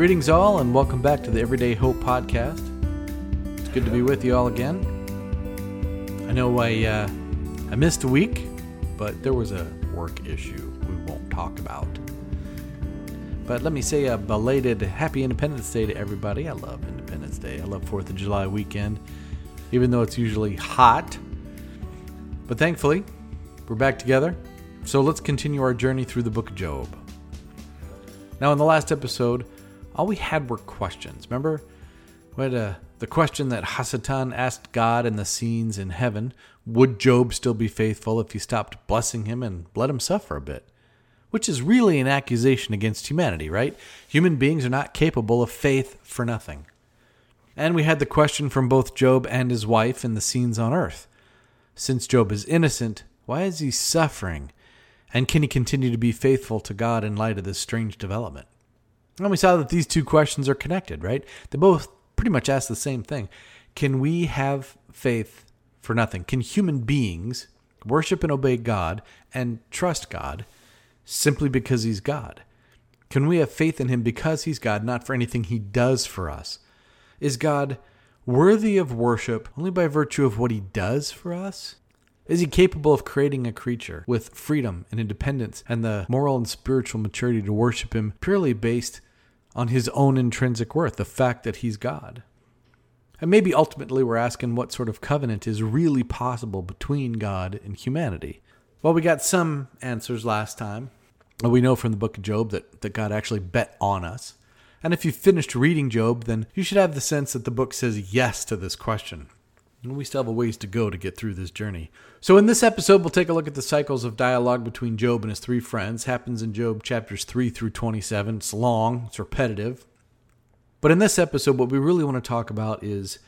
Greetings, all, and welcome back to the Everyday Hope Podcast. It's good to be with you all again. I know I uh, I missed a week, but there was a work issue we won't talk about. But let me say a belated Happy Independence Day to everybody. I love Independence Day. I love Fourth of July weekend, even though it's usually hot. But thankfully, we're back together. So let's continue our journey through the book of Job. Now, in the last episode, all we had were questions. Remember? We had uh, the question that Hasatan asked God in the scenes in heaven Would Job still be faithful if he stopped blessing him and let him suffer a bit? Which is really an accusation against humanity, right? Human beings are not capable of faith for nothing. And we had the question from both Job and his wife in the scenes on earth. Since Job is innocent, why is he suffering? And can he continue to be faithful to God in light of this strange development? And we saw that these two questions are connected, right? They both pretty much ask the same thing. Can we have faith for nothing? Can human beings worship and obey God and trust God simply because He's God? Can we have faith in Him because He's God, not for anything He does for us? Is God worthy of worship only by virtue of what He does for us? Is he capable of creating a creature with freedom and independence and the moral and spiritual maturity to worship him purely based on his own intrinsic worth, the fact that he's God? And maybe ultimately we're asking what sort of covenant is really possible between God and humanity. Well, we got some answers last time. We know from the book of Job that, that God actually bet on us. And if you've finished reading Job, then you should have the sense that the book says yes to this question. And we still have a ways to go to get through this journey. So, in this episode, we'll take a look at the cycles of dialogue between Job and his three friends. Happens in Job chapters 3 through 27. It's long, it's repetitive. But in this episode, what we really want to talk about is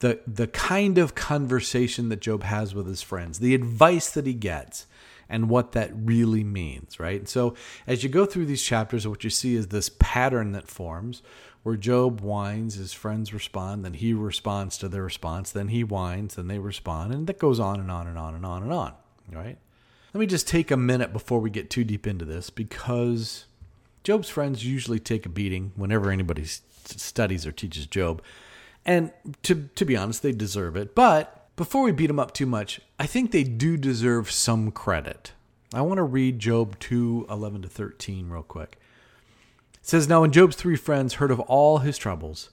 the, the kind of conversation that Job has with his friends, the advice that he gets, and what that really means, right? So, as you go through these chapters, what you see is this pattern that forms where Job whines, his friends respond, then he responds to their response, then he whines, then they respond, and that goes on and on and on and on and on, right? Let me just take a minute before we get too deep into this because Job's friends usually take a beating whenever anybody studies or teaches Job. And to, to be honest, they deserve it. But before we beat them up too much, I think they do deserve some credit. I want to read Job 2 11 to 13 real quick. Says, Now when Job's three friends heard of all his troubles,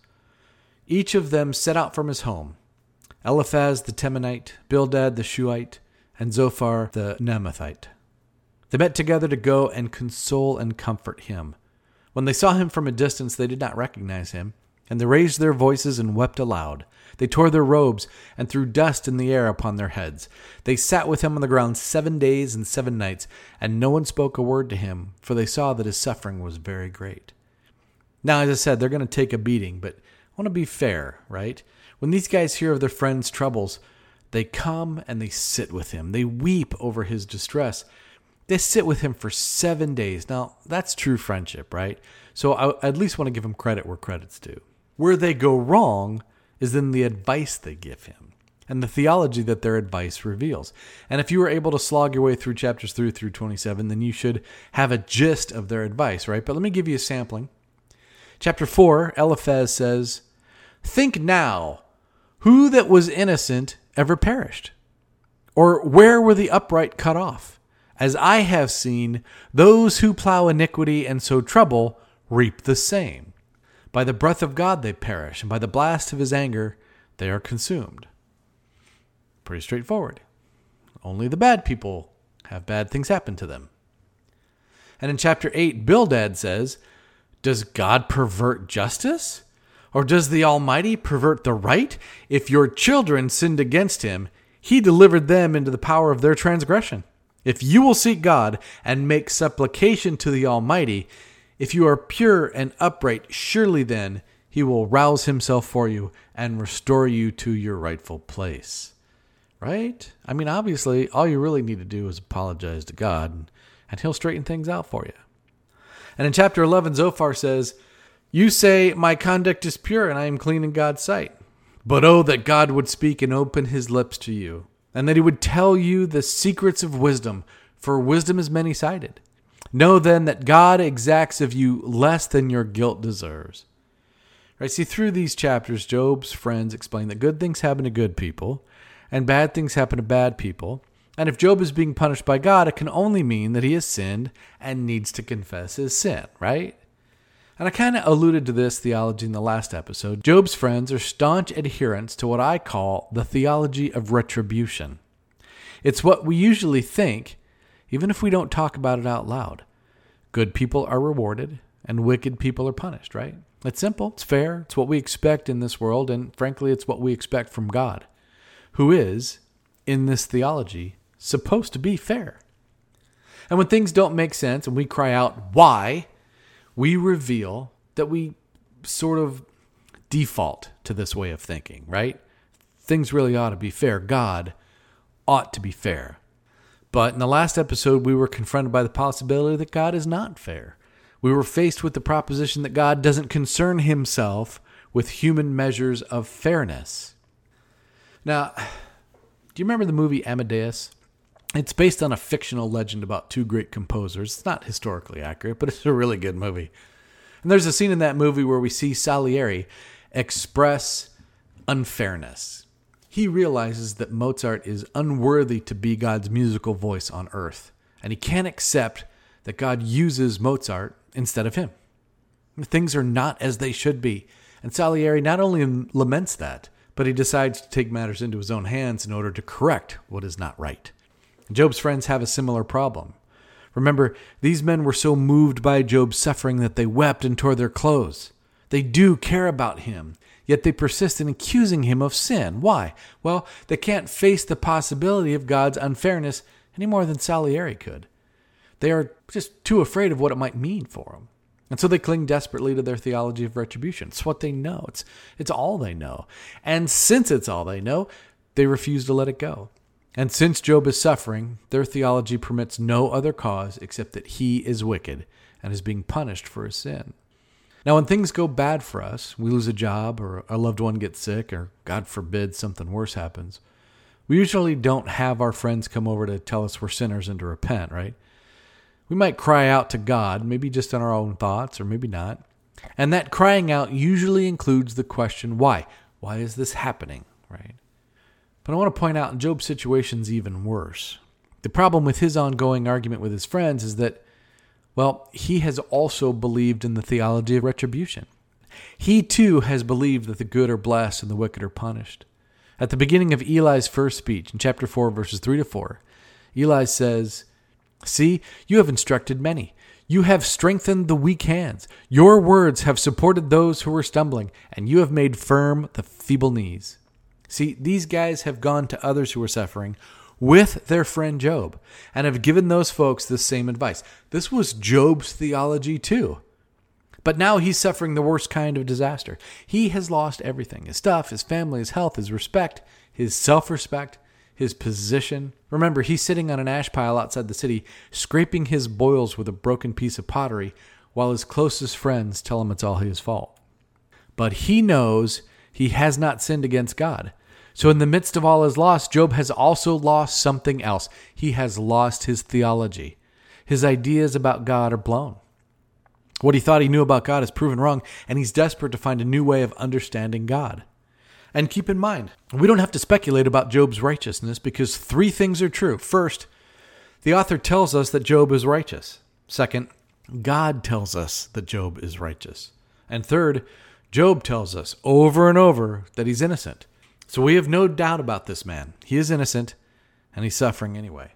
each of them set out from his home Eliphaz the Temanite, Bildad the Shuhite, and Zophar the Naamathite. They met together to go and console and comfort him. When they saw him from a distance, they did not recognize him, and they raised their voices and wept aloud. They tore their robes and threw dust in the air upon their heads. They sat with him on the ground seven days and seven nights, and no one spoke a word to him, for they saw that his suffering was very great. Now, as I said, they're going to take a beating, but I want to be fair, right? When these guys hear of their friend's troubles, they come and they sit with him. They weep over his distress. They sit with him for seven days. Now, that's true friendship, right? So I at least want to give him credit where credit's due. Where they go wrong is in the advice they give him and the theology that their advice reveals. And if you were able to slog your way through chapters 3 through 27, then you should have a gist of their advice, right? But let me give you a sampling. Chapter 4, Eliphaz says, Think now, who that was innocent ever perished? Or where were the upright cut off? As I have seen, those who plow iniquity and sow trouble reap the same. By the breath of God they perish, and by the blast of his anger they are consumed. Pretty straightforward. Only the bad people have bad things happen to them. And in chapter 8, Bildad says, Does God pervert justice? Or does the Almighty pervert the right? If your children sinned against him, he delivered them into the power of their transgression. If you will seek God and make supplication to the Almighty, if you are pure and upright, surely then he will rouse himself for you and restore you to your rightful place. Right? I mean, obviously, all you really need to do is apologize to God, and he'll straighten things out for you. And in chapter 11, Zophar says, You say, My conduct is pure, and I am clean in God's sight. But oh, that God would speak and open his lips to you, and that he would tell you the secrets of wisdom, for wisdom is many sided. Know then that God exacts of you less than your guilt deserves. Right? See, through these chapters, Job's friends explain that good things happen to good people and bad things happen to bad people. And if Job is being punished by God, it can only mean that he has sinned and needs to confess his sin, right? And I kind of alluded to this theology in the last episode. Job's friends are staunch adherents to what I call the theology of retribution. It's what we usually think, even if we don't talk about it out loud. Good people are rewarded, and wicked people are punished, right? It's simple, it's fair, it's what we expect in this world, and frankly, it's what we expect from God, who is, in this theology, supposed to be fair. And when things don't make sense and we cry out, why, we reveal that we sort of default to this way of thinking, right? Things really ought to be fair. God ought to be fair. But in the last episode, we were confronted by the possibility that God is not fair. We were faced with the proposition that God doesn't concern himself with human measures of fairness. Now, do you remember the movie Amadeus? It's based on a fictional legend about two great composers. It's not historically accurate, but it's a really good movie. And there's a scene in that movie where we see Salieri express unfairness. He realizes that Mozart is unworthy to be God's musical voice on earth, and he can't accept that God uses Mozart instead of him. Things are not as they should be. And Salieri not only laments that, but he decides to take matters into his own hands in order to correct what is not right. Job's friends have a similar problem. Remember, these men were so moved by Job's suffering that they wept and tore their clothes. They do care about him, yet they persist in accusing him of sin. Why? Well, they can't face the possibility of God's unfairness any more than Salieri could. They are just too afraid of what it might mean for them. And so they cling desperately to their theology of retribution. It's what they know. It's, it's all they know. And since it's all they know, they refuse to let it go. And since Job is suffering, their theology permits no other cause except that he is wicked and is being punished for his sin. Now, when things go bad for us, we lose a job or a loved one gets sick, or God forbid something worse happens, we usually don't have our friends come over to tell us we're sinners and to repent, right? We might cry out to God, maybe just in our own thoughts, or maybe not. And that crying out usually includes the question, why? Why is this happening, right? But I want to point out in Job's situation's even worse. The problem with his ongoing argument with his friends is that, well, he has also believed in the theology of retribution. He too has believed that the good are blessed and the wicked are punished. At the beginning of Eli's first speech, in chapter 4, verses 3 to 4, Eli says, See, you have instructed many. You have strengthened the weak hands. Your words have supported those who were stumbling, and you have made firm the feeble knees. See, these guys have gone to others who are suffering with their friend Job and have given those folks the same advice. This was Job's theology too. But now he's suffering the worst kind of disaster. He has lost everything his stuff, his family, his health, his respect, his self respect, his position. Remember, he's sitting on an ash pile outside the city, scraping his boils with a broken piece of pottery, while his closest friends tell him it's all his fault. But he knows he has not sinned against God. So, in the midst of all his loss, Job has also lost something else. He has lost his theology. His ideas about God are blown. What he thought he knew about God is proven wrong, and he's desperate to find a new way of understanding God. And keep in mind, we don't have to speculate about Job's righteousness because three things are true. First, the author tells us that Job is righteous. Second, God tells us that Job is righteous. And third, Job tells us over and over that he's innocent. So we have no doubt about this man. He is innocent, and he's suffering anyway.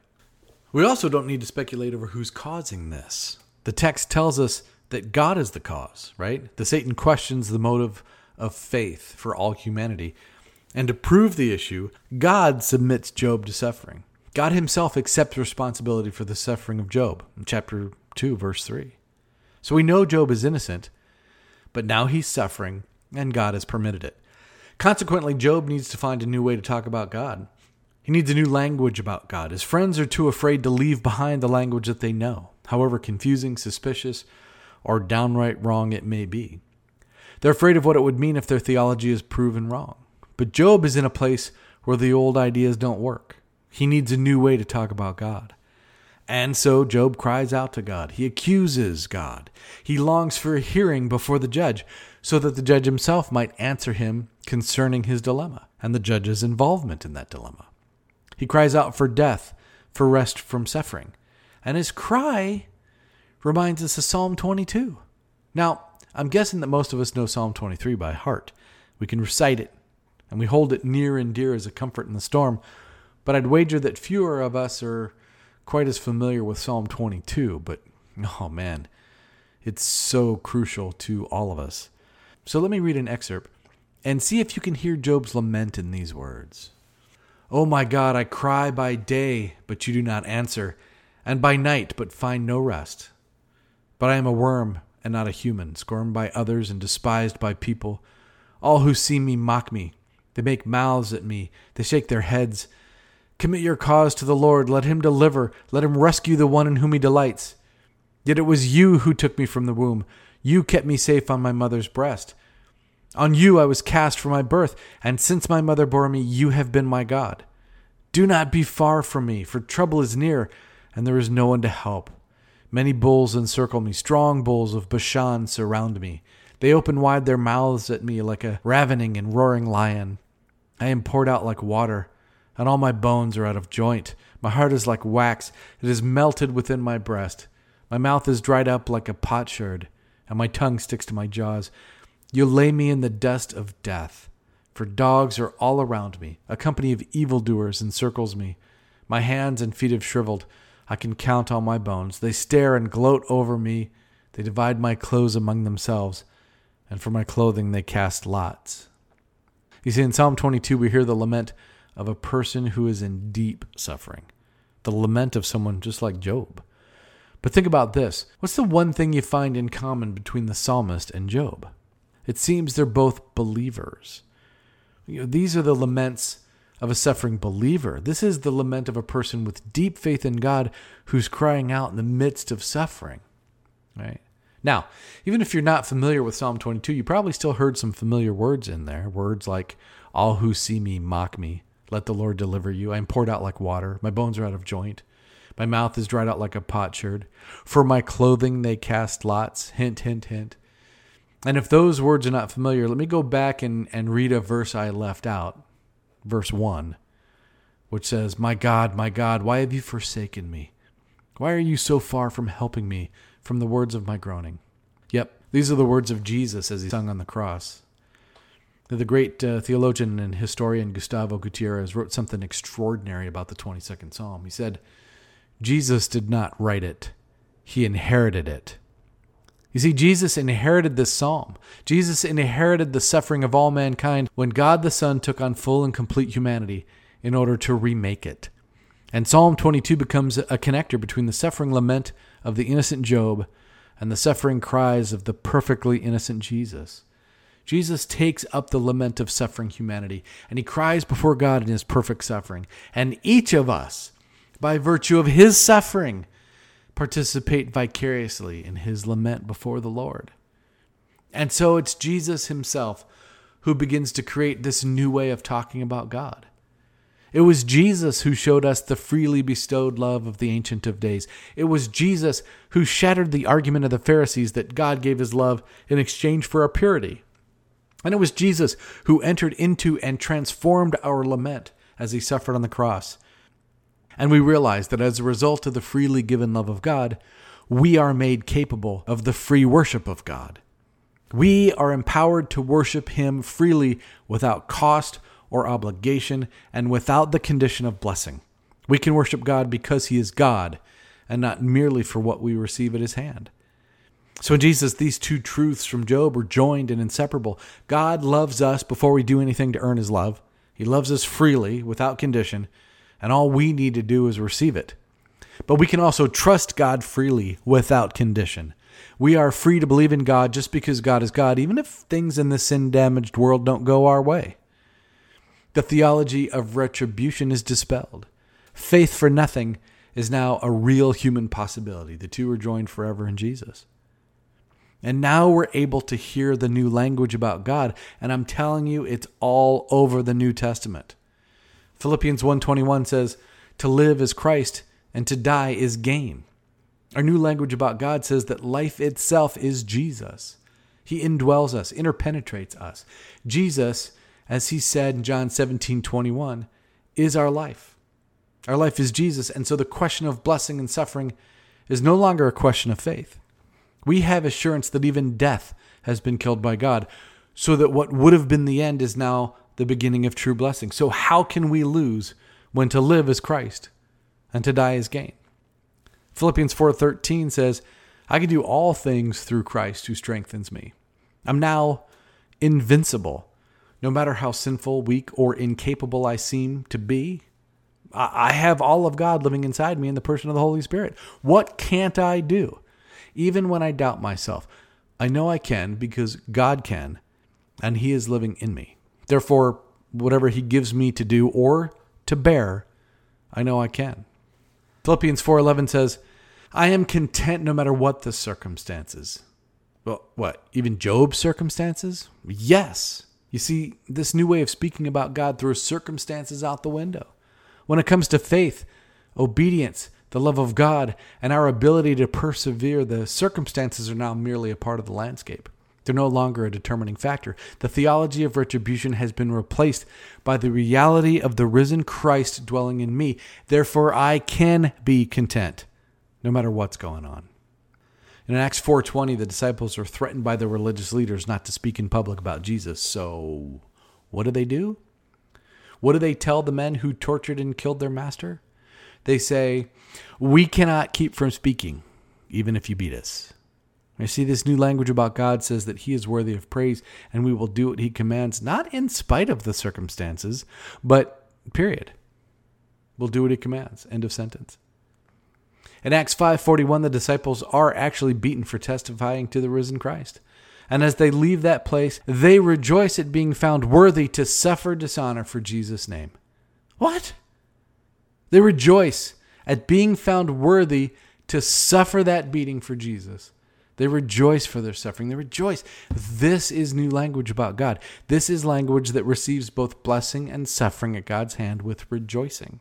We also don't need to speculate over who's causing this. The text tells us that God is the cause, right? The Satan questions the motive of faith for all humanity. And to prove the issue, God submits Job to suffering. God himself accepts responsibility for the suffering of Job in chapter 2, verse 3. So we know Job is innocent, but now he's suffering, and God has permitted it. Consequently, Job needs to find a new way to talk about God. He needs a new language about God. His friends are too afraid to leave behind the language that they know, however confusing, suspicious, or downright wrong it may be. They're afraid of what it would mean if their theology is proven wrong. But Job is in a place where the old ideas don't work. He needs a new way to talk about God. And so Job cries out to God. He accuses God. He longs for a hearing before the judge so that the judge himself might answer him concerning his dilemma and the judge's involvement in that dilemma. He cries out for death, for rest from suffering. And his cry reminds us of Psalm 22. Now, I'm guessing that most of us know Psalm 23 by heart. We can recite it, and we hold it near and dear as a comfort in the storm, but I'd wager that fewer of us are quite as familiar with Psalm 22, but oh man, it's so crucial to all of us. So let me read an excerpt and see if you can hear Job's lament in these words. Oh my God, I cry by day, but you do not answer, and by night, but find no rest. But I am a worm and not a human, scorned by others and despised by people. All who see me mock me. They make mouths at me. They shake their heads. Commit your cause to the Lord. Let him deliver. Let him rescue the one in whom he delights. Yet it was you who took me from the womb. You kept me safe on my mother's breast. On you I was cast from my birth, and since my mother bore me, you have been my God. Do not be far from me, for trouble is near, and there is no one to help. Many bulls encircle me, strong bulls of Bashan surround me. They open wide their mouths at me like a ravening and roaring lion. I am poured out like water and all my bones are out of joint. My heart is like wax, it is melted within my breast. My mouth is dried up like a potsherd, and my tongue sticks to my jaws. You lay me in the dust of death, for dogs are all around me. A company of evildoers encircles me. My hands and feet have shriveled. I can count all my bones. They stare and gloat over me. They divide my clothes among themselves, and for my clothing they cast lots. You see, in Psalm 22, we hear the lament of a person who is in deep suffering, the lament of someone just like Job. But think about this what's the one thing you find in common between the psalmist and Job? It seems they're both believers. You know, these are the laments of a suffering believer. This is the lament of a person with deep faith in God who's crying out in the midst of suffering. Right? Now, even if you're not familiar with Psalm 22, you probably still heard some familiar words in there. Words like, All who see me mock me. Let the Lord deliver you. I am poured out like water. My bones are out of joint. My mouth is dried out like a potsherd. For my clothing they cast lots. Hint, hint, hint. And if those words are not familiar, let me go back and, and read a verse I left out. Verse 1, which says, My God, my God, why have you forsaken me? Why are you so far from helping me from the words of my groaning? Yep, these are the words of Jesus as he hung on the cross. The great uh, theologian and historian Gustavo Gutierrez wrote something extraordinary about the 22nd Psalm. He said, Jesus did not write it, he inherited it. You see, Jesus inherited this psalm. Jesus inherited the suffering of all mankind when God the Son took on full and complete humanity in order to remake it. And Psalm 22 becomes a connector between the suffering lament of the innocent Job and the suffering cries of the perfectly innocent Jesus. Jesus takes up the lament of suffering humanity and he cries before God in his perfect suffering. And each of us, by virtue of his suffering, participate vicariously in his lament before the Lord. And so it's Jesus himself who begins to create this new way of talking about God. It was Jesus who showed us the freely bestowed love of the Ancient of Days. It was Jesus who shattered the argument of the Pharisees that God gave his love in exchange for our purity. And it was Jesus who entered into and transformed our lament as he suffered on the cross. And we realize that as a result of the freely given love of God, we are made capable of the free worship of God. We are empowered to worship Him freely without cost or obligation and without the condition of blessing. We can worship God because He is God and not merely for what we receive at His hand. So in Jesus, these two truths from Job are joined and inseparable. God loves us before we do anything to earn his love. He loves us freely, without condition, and all we need to do is receive it. But we can also trust God freely, without condition. We are free to believe in God just because God is God, even if things in this sin damaged world don't go our way. The theology of retribution is dispelled. Faith for nothing is now a real human possibility. The two are joined forever in Jesus. And now we're able to hear the new language about God, and I'm telling you it's all over the New Testament. Philippians 1:21 says, "To live is Christ, and to die is gain. Our new language about God says that life itself is Jesus. He indwells us, interpenetrates us. Jesus, as he said in John 17:21, is our life. Our life is Jesus, and so the question of blessing and suffering is no longer a question of faith. We have assurance that even death has been killed by God, so that what would have been the end is now the beginning of true blessing. So, how can we lose when to live is Christ and to die is gain? Philippians 4:13 says, "I can do all things through Christ who strengthens me." I'm now invincible. No matter how sinful, weak, or incapable I seem to be, I have all of God living inside me in the person of the Holy Spirit. What can't I do? Even when I doubt myself, I know I can because God can, and He is living in me. Therefore, whatever He gives me to do or to bear, I know I can. Philippians 4:11 says, "I am content no matter what the circumstances." Well, what? Even Job's circumstances? Yes. You see, this new way of speaking about God throws circumstances out the window. When it comes to faith, obedience, the love of God, and our ability to persevere, the circumstances are now merely a part of the landscape. They're no longer a determining factor. The theology of retribution has been replaced by the reality of the risen Christ dwelling in me. Therefore, I can be content no matter what's going on. In Acts 4:20, the disciples are threatened by the religious leaders not to speak in public about Jesus. So, what do they do? What do they tell the men who tortured and killed their master? They say, "We cannot keep from speaking, even if you beat us." I see this new language about God says that He is worthy of praise and we will do what He commands, not in spite of the circumstances, but period. We'll do what He commands. End of sentence. In Acts 5:41 the disciples are actually beaten for testifying to the risen Christ. And as they leave that place, they rejoice at being found worthy to suffer dishonor for Jesus' name. What? They rejoice at being found worthy to suffer that beating for Jesus. They rejoice for their suffering. They rejoice. This is new language about God. This is language that receives both blessing and suffering at God's hand with rejoicing.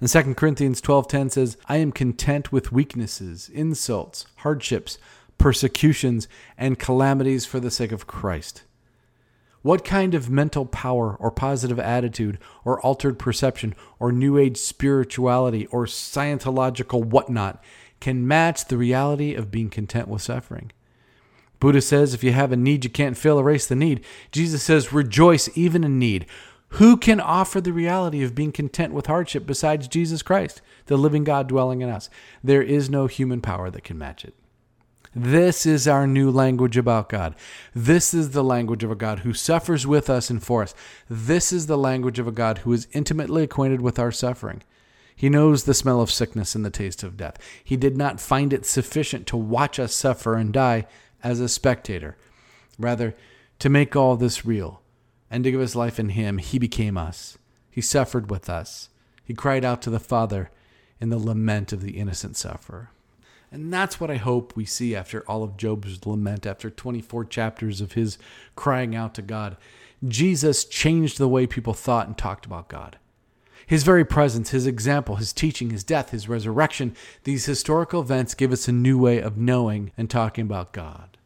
And 2 Corinthians 12:10 says, "I am content with weaknesses, insults, hardships, persecutions, and calamities for the sake of Christ." What kind of mental power or positive attitude or altered perception or new age spirituality or Scientological whatnot can match the reality of being content with suffering? Buddha says if you have a need you can't fill, erase the need. Jesus says rejoice even in need. Who can offer the reality of being content with hardship besides Jesus Christ, the living God dwelling in us? There is no human power that can match it. This is our new language about God. This is the language of a God who suffers with us and for us. This is the language of a God who is intimately acquainted with our suffering. He knows the smell of sickness and the taste of death. He did not find it sufficient to watch us suffer and die as a spectator. Rather, to make all this real and to give his life in him, he became us. He suffered with us. He cried out to the Father in the lament of the innocent sufferer. And that's what I hope we see after all of Job's lament, after 24 chapters of his crying out to God. Jesus changed the way people thought and talked about God. His very presence, his example, his teaching, his death, his resurrection, these historical events give us a new way of knowing and talking about God.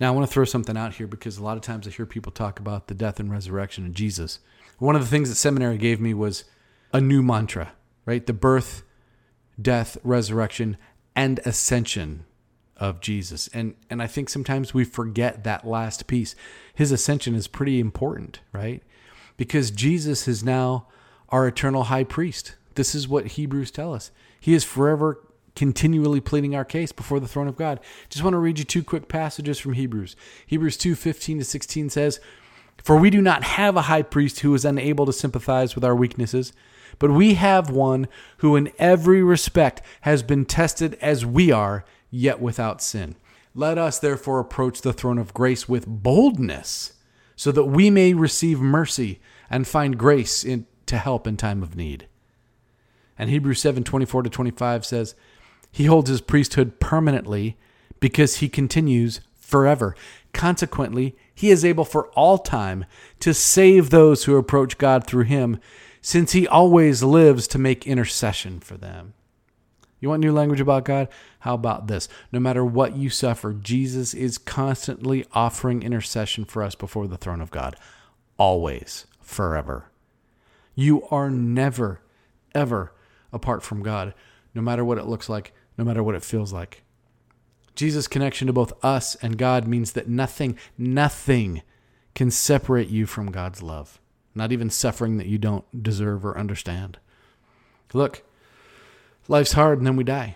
Now, I want to throw something out here because a lot of times I hear people talk about the death and resurrection of Jesus. One of the things that seminary gave me was a new mantra, right? The birth, death, resurrection, and ascension of Jesus. And and I think sometimes we forget that last piece. His ascension is pretty important, right? Because Jesus is now our eternal high priest. This is what Hebrews tell us. He is forever continually pleading our case before the throne of God. Just want to read you two quick passages from Hebrews. Hebrews 2 15 to 16 says, For we do not have a high priest who is unable to sympathize with our weaknesses but we have one who, in every respect, has been tested as we are, yet without sin. Let us therefore approach the throne of grace with boldness, so that we may receive mercy and find grace in, to help in time of need. And Hebrews 7 24 to 25 says, He holds his priesthood permanently because he continues forever. Consequently, he is able for all time to save those who approach God through him since he always lives to make intercession for them. You want new language about God? How about this? No matter what you suffer, Jesus is constantly offering intercession for us before the throne of God. Always, forever. You are never, ever apart from God, no matter what it looks like, no matter what it feels like. Jesus' connection to both us and God means that nothing, nothing can separate you from God's love, not even suffering that you don't deserve or understand. Look, life's hard and then we die.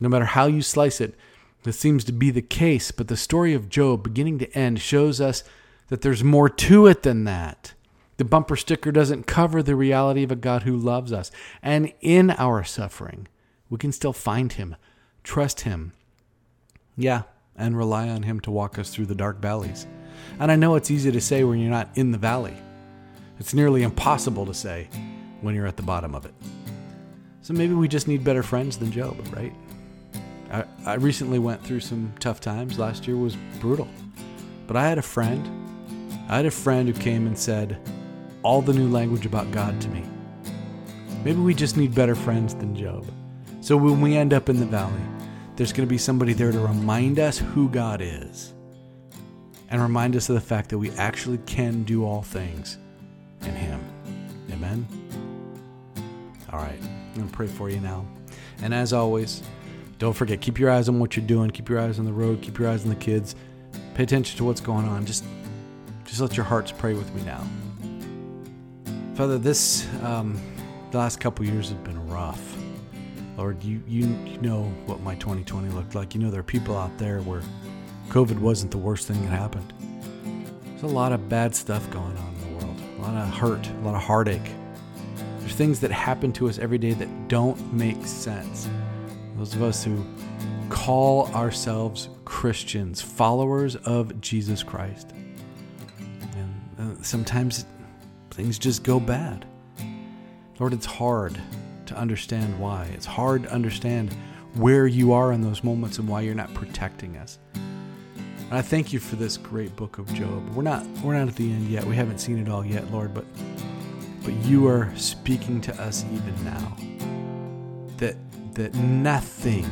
No matter how you slice it, this seems to be the case, but the story of Job, beginning to end, shows us that there's more to it than that. The bumper sticker doesn't cover the reality of a God who loves us. And in our suffering, we can still find Him, trust Him. Yeah, and rely on Him to walk us through the dark valleys. And I know it's easy to say when you're not in the valley, it's nearly impossible to say when you're at the bottom of it. So maybe we just need better friends than Job, right? I, I recently went through some tough times. Last year was brutal. But I had a friend. I had a friend who came and said all the new language about God to me. Maybe we just need better friends than Job. So when we end up in the valley, there's going to be somebody there to remind us who God is and remind us of the fact that we actually can do all things in Him. Amen. All right, I'm going to pray for you now. And as always, don't forget, keep your eyes on what you're doing, keep your eyes on the road, keep your eyes on the kids. Pay attention to what's going on. Just just let your hearts pray with me now. Father, this um, the last couple years have been rough. Lord, you, you know what my 2020 looked like. You know there are people out there where COVID wasn't the worst thing that happened. There's a lot of bad stuff going on in the world. A lot of hurt, a lot of heartache. There's things that happen to us every day that don't make sense. Those of us who call ourselves Christians, followers of Jesus Christ. And uh, sometimes things just go bad. Lord, it's hard to understand why. It's hard to understand where you are in those moments and why you're not protecting us. And I thank you for this great book of Job. We're not we're not at the end yet. We haven't seen it all yet, Lord, but but you are speaking to us even now. That that nothing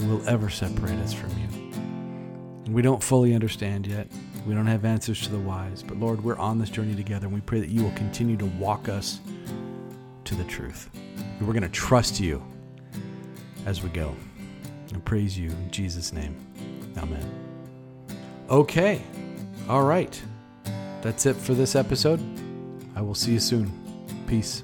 will ever separate us from you. We don't fully understand yet. We don't have answers to the whys, but Lord, we're on this journey together and we pray that you will continue to walk us to the truth. We're going to trust you as we go and praise you in Jesus' name. Amen. Okay. All right. That's it for this episode. I will see you soon. Peace.